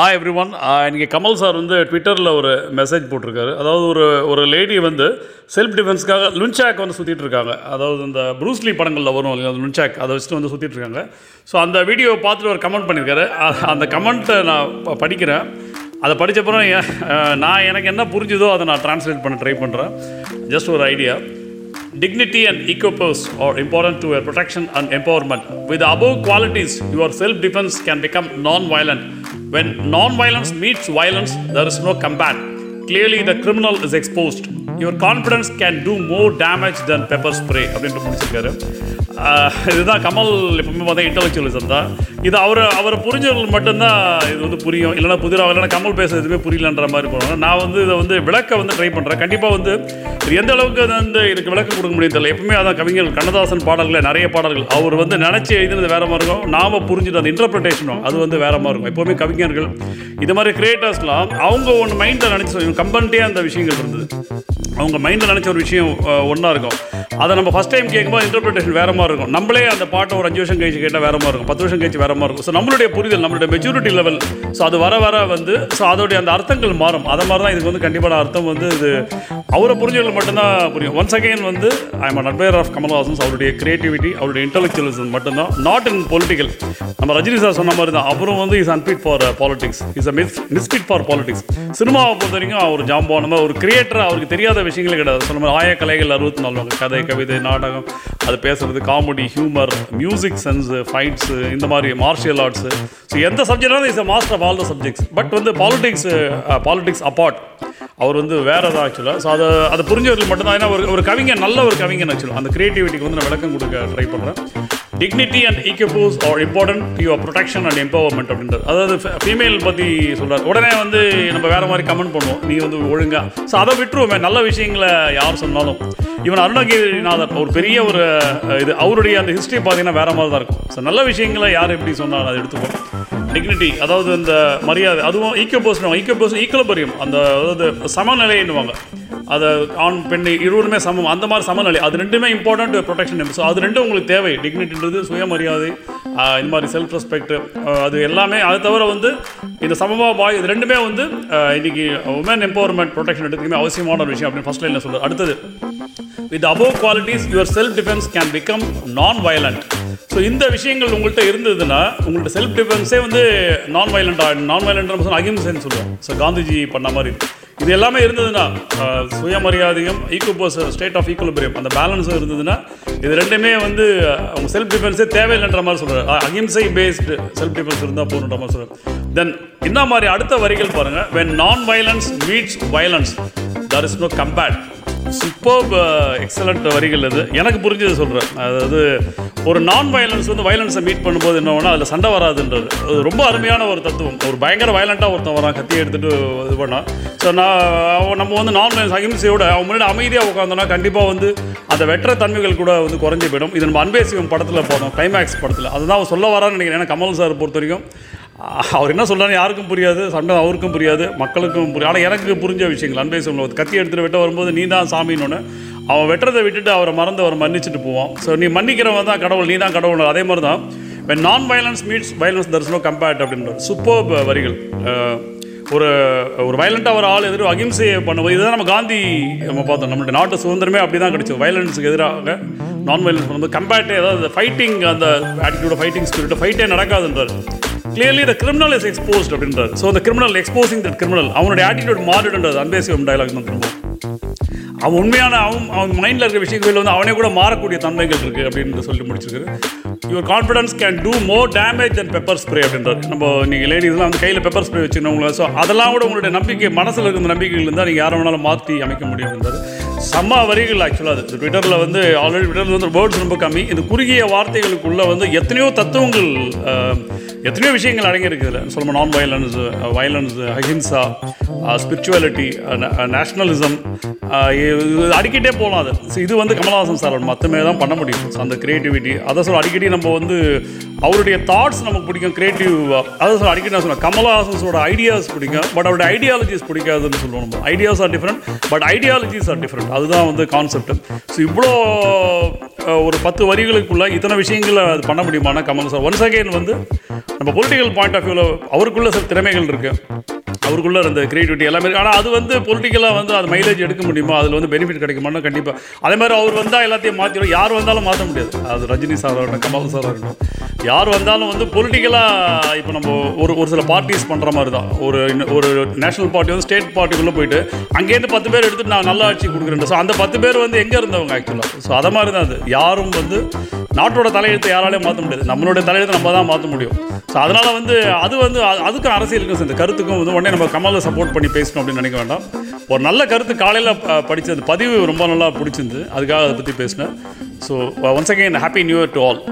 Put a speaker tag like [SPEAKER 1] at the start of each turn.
[SPEAKER 1] Hi every one இன்றைக்கி Kamal sir வந்து ட்விட்டரில் ஒரு மெசேஜ் போட்டிருக்காரு. அதாவது ஒரு ஒரு லேடி வந்து செல்ஃப் டிஃபென்ஸ்க்காக லுன்சாக் வந்து சுற்றிட்டு இருக்காங்க. அதாவது இந்த ப்ரூஸ்லி படங்களில் வரும் இல்லையா அந்த லுன்சாக் அதை வச்சுட்டு வந்து சுற்றிட்டு இருக்காங்க. ஸோ அந்த வீடியோவை பார்த்துட்டு ஒரு கமெண்ட் பண்ணியிருக்காரு. அந்த கமெண்ட்டை நான் ப- படிக்கிறேன். அதை படித்தப்பறம் நான் எனக்கு என்ன புரிஞ்சுதோ அதை நான் ட்ரான்ஸ்லேட் பண்ண ட்ரை பண்ணுறேன் ஜஸ்ட் ஒரு idea Dignity and equals are important to your protection and empowerment. With the above qualities, your self defense can become non violent. When non violence meets violence, there is no combat. Clearly, the criminal is exposed. Your confidence can do more damage than pepper spray. அப்படின்ட்டு முடிச்சிருக்காரு ஆஹ் இதுதான் கமல் எப்பவுமே பார்த்தா intellectualism தான். இது அவர் அவரை புரிஞ்சவர்கள் மட்டும்தான் இது வந்து புரியும். இல்லைன்னா புதிராக இல்லைன்னா கமல் பேச எதுவுமே புரியலன்ற மாதிரி போவாங்க நான் வந்து இதை வந்து விளக்க வந்து ட்ரை பண்ணுறேன் கண்டிப்பாக வந்து எந்த அளவுக்கு அது வந்து இதுக்கு விளக்கம் கொடுக்க முடியும் தெரியல. எப்பவுமே அதான் கவிஞர் கண்ணதாசன் பாடல்கள் நிறைய பாடல்கள். அவர் வந்து நினச்சி எழுதினது வேறு மாதிரி இருக்கும். நாம புரிஞ்சுட்டு அந்த இன்டர்பிரிட்டேஷனும் அது வந்து வேறு மாதிரி இருக்கும். எப்போவுமே கவிஞர்கள் இது மாதிரி கிரியேட்டர்ஸ்லாம் அவங்க ஒன்று மைண்டில் நினச்சி கம்பன்ட்டே அந்த விஷயங்கள் இருந்தது. அவங்க மைண்டில் நினச்ச ஒரு விஷயம் ஒன்றா இருக்கும். அதை நம்ம ஃபஸ்ட் டைம் கேட்கும்போது இன்டர்பிரிட்டேஷன் வேற மாதிரி இருக்கும். நம்மளே அந்த பாட்டை ஒரு அஞ்சு வருஷம் கழிச்சு கேட்டால் வேற மாதிரி இருக்கும். பத்து வருஷம் கழிச்சு வேற மாதிரி இருக்கும். ஸோ நம்மளுடைய புரிதல் நம்மளுடைய மெச்சூரிட்டி லெவல் ஸோ அது வர வர வந்து ஸோ அதோடைய அந்த அர்த்தங்கள் மாறும். அதை மாதிரி தான் இதுக்கு வந்து கண்டிப்பான அர்த்தம் வந்து இது அவரை புரிஞ்சவங்களுக்கு மட்டும்தான் புரியும். ஒன்ஸ் அகைன் வந்து I am admirer of Kamal Haasan's அவருடைய கிரியேட்டிவிட்டி அவருடைய இன்டெலெக்சுவலிசம் மட்டும்தான். நாட் இன் பொலிட்டிக்கல் நம்ம ரஜினி சார் சொன்ன மாதிரி தான் அப்புறம் வந்து is unfit for politics is a mis misfit for politics சினிமாவை பொறுத்த வரைக்கும் அவர் ஜாம்பான ஒரு கிரியேட்டர் அவருக்கு தெரியாத விஷயங்களே கிடையாது. சொன்ன மாதிரி ஆய கலைகள் அறுபத்தி நாலு வகை. கதை கவிதை நாடகம் அது பேசுறது comedy humour music sense fights இந்த மாதிரி மார்ஷியல் ஆர்ட்ஸு ஸோ எந்த சப்ஜெக்ட்னாலும் is a master of all the subjects but வந்து பாலிடிக்ஸ் பாலிடிக்ஸ் அப்பார்ட் அவர் வந்து வேற எதாவது ஆக்சுவலாக ஸோ அதை அதை புரிஞ்சவர்கள் மட்டும்தான். ஏன்னா ஒரு ஒரு கவிஞன் நல்ல ஒரு கவிஞன் ஆக்சுவலாக அந்த கிரியேட்டிவிட்டிக்கு வந்து நான் விளக்கம் கொடுக்க ட்ரை பண்ணுறேன் dignity and equals are important to your protection and empowerment அப்படின்றது அதாவது ஃபீமேல் பற்றி சொல்கிறார் உடனே வந்து நம்ம வேற மாதிரி கமெண்ட் பண்ணுவோம். நீ வந்து ஒழுங்கா. ஸோ அதை விட்டுருவோமே. நல்ல விஷயங்களை யார் சொன்னாலும். இவன் அருணகிரிநாதர் ஒரு பெரிய ஒரு இது அவருடைய அந்த ஹிஸ்ட்ரி பார்த்தீங்கன்னா வேற மாதிரி தான் இருக்கும். ஸோ நல்ல விஷயங்களை யார் எப்படி சொன்னாலும் அதை எடுத்துப்போம். டிக்னிட்டி அதாவது இந்த மரியாதை அதுவும் ஈக்குவல் ஈக்குவல் ஈக்குவலபரியம் அந்த அதாவது சமநிலைன்னுவாங்க. அதை ஆண் பெண் இருவருமே சமம். அந்த மாதிரி சமநிலை. அது ரெண்டுமே இம்பார்ட்டண்ட் ப்ரொடெக்ஷன் ஸோ அது ரெண்டும் உங்களுக்கு தேவை. டிக்னிட்டின்றது சுயமரியாதை இந்த மாதிரி செல்ஃப் ரெஸ்பெக்ட் அது எல்லாமே அது தவிர வந்து இந்த சமமாக பாய் இது ரெண்டுமே வந்து இன்னைக்கு உமன் எம்பவர்மெண்ட் ப்ரொடெக்ஷன் எடுத்துக்குமே அவசியமான ஒரு விஷயம் அப்படின்னு ஃபர்ஸ்ட் லைனில் சொல்லுது அடுத்தது with above qualities your self defence can become non violent so இந்த விஷயங்கள் உங்கள்கிட்ட இருந்ததுன்னா உங்கள்ட்ட செல்ஃப் டிஃபென்ஸே வந்து நான் வயலண்ட் நான் வயலண்ட் சொன்னால் அகிம்சைன்னு சொல்லுவோம். ஸோ காந்திஜி பண்ண மாதிரி. இது எல்லாமே இருந்ததுன்னா சுயமரியாதையும் ஈக்குபோஸ் ஸ்டேட் ஆஃப் ஈக்குவலிபிரியம் அந்த பேலன்ஸும் இருந்ததுன்னா இது ரெண்டுமே வந்து அவங்க செல்ஃப் டிஃபென்ஸே தேவையில்லைன்ற மாதிரி சொல்கிறார் அகிம்சை பேஸ்டு செல்ஃப் டிஃபென்ஸ் இருந்தால் போகணுன்ற மாதிரி சொல்கிறார் தென் இந்த மாதிரி அடுத்த வரிகள் பாருங்கள் when non violence meets violence there is no combat super excellent uh, வரிகள் இது எனக்கு புரிஞ்சது சொல்கிறேன் அதாவது ஒரு நான் வயலன்ஸ் வந்து வயலன்ஸை மீட் பண்ணும்போது என்ன அதில் சண்டை வராதுன்றது. அது ரொம்ப அருமையான ஒரு தத்துவம். ஒரு பயங்கர வயலண்ட்டாக ஒருத்தன் வரான் கத்தி எடுத்துகிட்டு இது பண்ணான் ஸோ நான் நம்ம வந்து நான் வயலன்ஸ் அகிம்சையோட அவன் முன்னாடி அமைதியாக உட்காந்தோன்னா கண்டிப்பாக வந்து அந்த வெற்ற தன்மைகள் கூட வந்து குறைஞ்சி போயிடும். இது நம்ம அன்பேசிவம் படத்தில் போனோம் கிளைமேக்ஸ் படத்தில். அதுதான் அவன் சொல்ல வரான்னு நினைக்கிறேன். ஏன்னா கமல் சார் பொறுத்த வரைக்கும் அவர் என்ன சொல்றாரு யாருக்கும் புரியாது சண்டை அவருக்கும் புரியாது மக்களுக்கும் புரியாது. ஆனால் எனக்கு புரிஞ்ச விஷயங்கள் அன்பே சொல்லுவோம் கத்தி எடுத்துகிட்டு வெட்ட வரும்போது நீ தான் சாமின்னு. அவன் வெட்டுறதை விட்டுட்டு அவரை மறந்து அவர் மன்னிச்சுட்டு போவான். ஸோ நீ மன்னிக்கிறவன் தான் கடவுள் நீ தான் கடவுள் அதே மாதிரி தான் when non violence meets violence there's no combat அப்படின்ற சூப்பர் வரிகள். ஒரு ஒரு வயலண்ட்டாக ஒரு ஆள் எதிரும் அகிம்சையை பண்ணுவோம் இதுதான் நம்ம காந்தி நம்ம பார்த்தோம் நம்மளுடைய நாட்டு சுதந்திரமே அப்படி தான் கிடைச்சது வயலன்ஸுக்கு எதிராக நான் வயலன்ஸ் பண்ணும்போது கம்பேர்ட் ஏதாவது ஃபைட்டிங் அந்த ஆட்டிடியூட் ஃபைட்டிங் ஸ்பிரிட் ஃபைட்டே நடக்காதுன்றார். Clearly the criminal is exposed அப்படின்றார் ஸோ அந்த கிரிமினல் எக்ஸ்போசிங் தட் கிரிமினல் அவனுடைய ஆட்டிடியூட் மாறிடுன்றது அன்பேசிவம் டைலாக் தான் திரும்ப அவன் உண்மையான அவன் அவன் மைண்டில் இருக்கிற விஷயங்கள் வந்து அவனே கூட மாறக்கூடிய தன்மைகள் இருக்குது அப்படின்னு சொல்லி முடிச்சிருக்கு your confidence can do more damage and pepper spray அப்படின்றார் நம்ம நீங்கள் லேடிஸ்லாம் வந்து கையில் பெப்பர் ஸ்ப்ரே வச்சுருந்தவங்கள ஸோ அதெல்லாம் கூட உங்களுடைய நம்பிக்கை மனசில் இருக்கிற நம்பிக்கைகள் இருந்தால் நீங்கள் யாரை வேணாலும் மாற்றி அமைக்க முடியும் செம்ம வரிகள் ஆக்சுவலாக அது. ட்விட்டரில் வந்து ஆல்ரெடி ட்விட்டரில் வந்து வேர்ட்ஸ் ரொம்ப கம்மி. இந்த குறுகிய வார்த்தைகளுக்குள்ளே வந்து எத்தனையோ தத்துவங்கள் எத்தனையோ விஷயங்கள் அடங்கியிருக்கு இதில். நான் violence violence ahimsa spirituality nationalism அடிக்கிட்டே போகலாம் அது. இது வந்து கமலஹாசன் சார் மட்டுமே தான் பண்ண முடியும். அந்த கிரியேட்டிவிட்டி அதை சொல்ல அடிக்கடி நம்ம வந்து அவருடைய தாட்ஸ் நமக்கு பிடிக்கும். கிரியேட்டிவ் அதாவது சார் அடிக்கடி நான் சொன்னேன் கமலஹாசன்ஸோட ஐடியாஸ் பிடிக்கும் பட் அவருடைய ஐடியாலஜிஸ் பிடிக்காதுன்னு சொல்லுவோம் நம்ம. Ideas are different but ideologies are different அதுதான் வந்து கான்செப்ட் ஸோ இவ்வளோ ஒரு பத்து வரிகளுக்குள்ளே இத்தனை விஷயங்களை அது பண்ண முடியுமானா கமல் சார்? ஒன்ஸ் அகைன் வந்து நம்ம பொலிட்டிக்கல் பாயிண்ட் ஆஃப் வியூவில் அவருக்குள்ளே சில திறமைகள் இருக்குது அவருக்குள்ளே இருந்த கிரியேட்டிவிட்டி எல்லாமே ஆனால் அது வந்து பொலிட்டிக்கலாக வந்து அது மைலேஜ் எடுக்க முடியுமா? அதில் வந்து பெனிஃபிட் கிடைக்குமானா கண்டிப்பாக அதே மாதிரி அவர் வந்தால் எல்லாத்தையும் மாற்றிடும் யார் வந்தாலும் மாற்ற முடியாது. அது ரஜினி சார் இருக்கட்டும் கமல் சார் இருக்கட்டும் யார் வந்தாலும் வந்து பொலிட்டிக்கலாக இப்போ நம்ம ஒரு ஒரு சில பார்ட்டிஸ் பண்ணுற மாதிரி தான் ஒரு ஒரு நேஷனல் பார்ட்டி வந்து ஸ்டேட் பார்ட்டிக்குள்ளே போயிட்டு அங்கேருந்து பத்து பேர் எடுத்துட்டு நான் நல்ல ஆட்சி கொடுக்குறேன் ஸோ அந்த பத்து பேர் வந்து எங்கே இருந்தவங்க ஆக்சுவலாக ஸோ அதை மாதிரி தான் அது. யாரும் வந்து நாட்டோட தலையெழுத்தை யாராலையும் மாற்ற முடியாது. நம்மளுடைய தலையெழுத்தை நம்ம தான் மாற்ற முடியும். ஸோ அதனால் வந்து அது வந்து அது- அதுக்கும் அரசியலுக்கும் சேர்ந்து கருத்துக்கும் வந்து உடனே நம்ம கமலை சப்போர்ட் பண்ணி பேசணும் அப்படின்னு நினைக்க வேண்டாம். ஒரு நல்ல கருத்து காலையில் படித்தது பதிவு ரொம்ப நல்லா பிடிச்சிருந்து அதுக்காக அதை பற்றி பேசினேன். So once again happy new year to all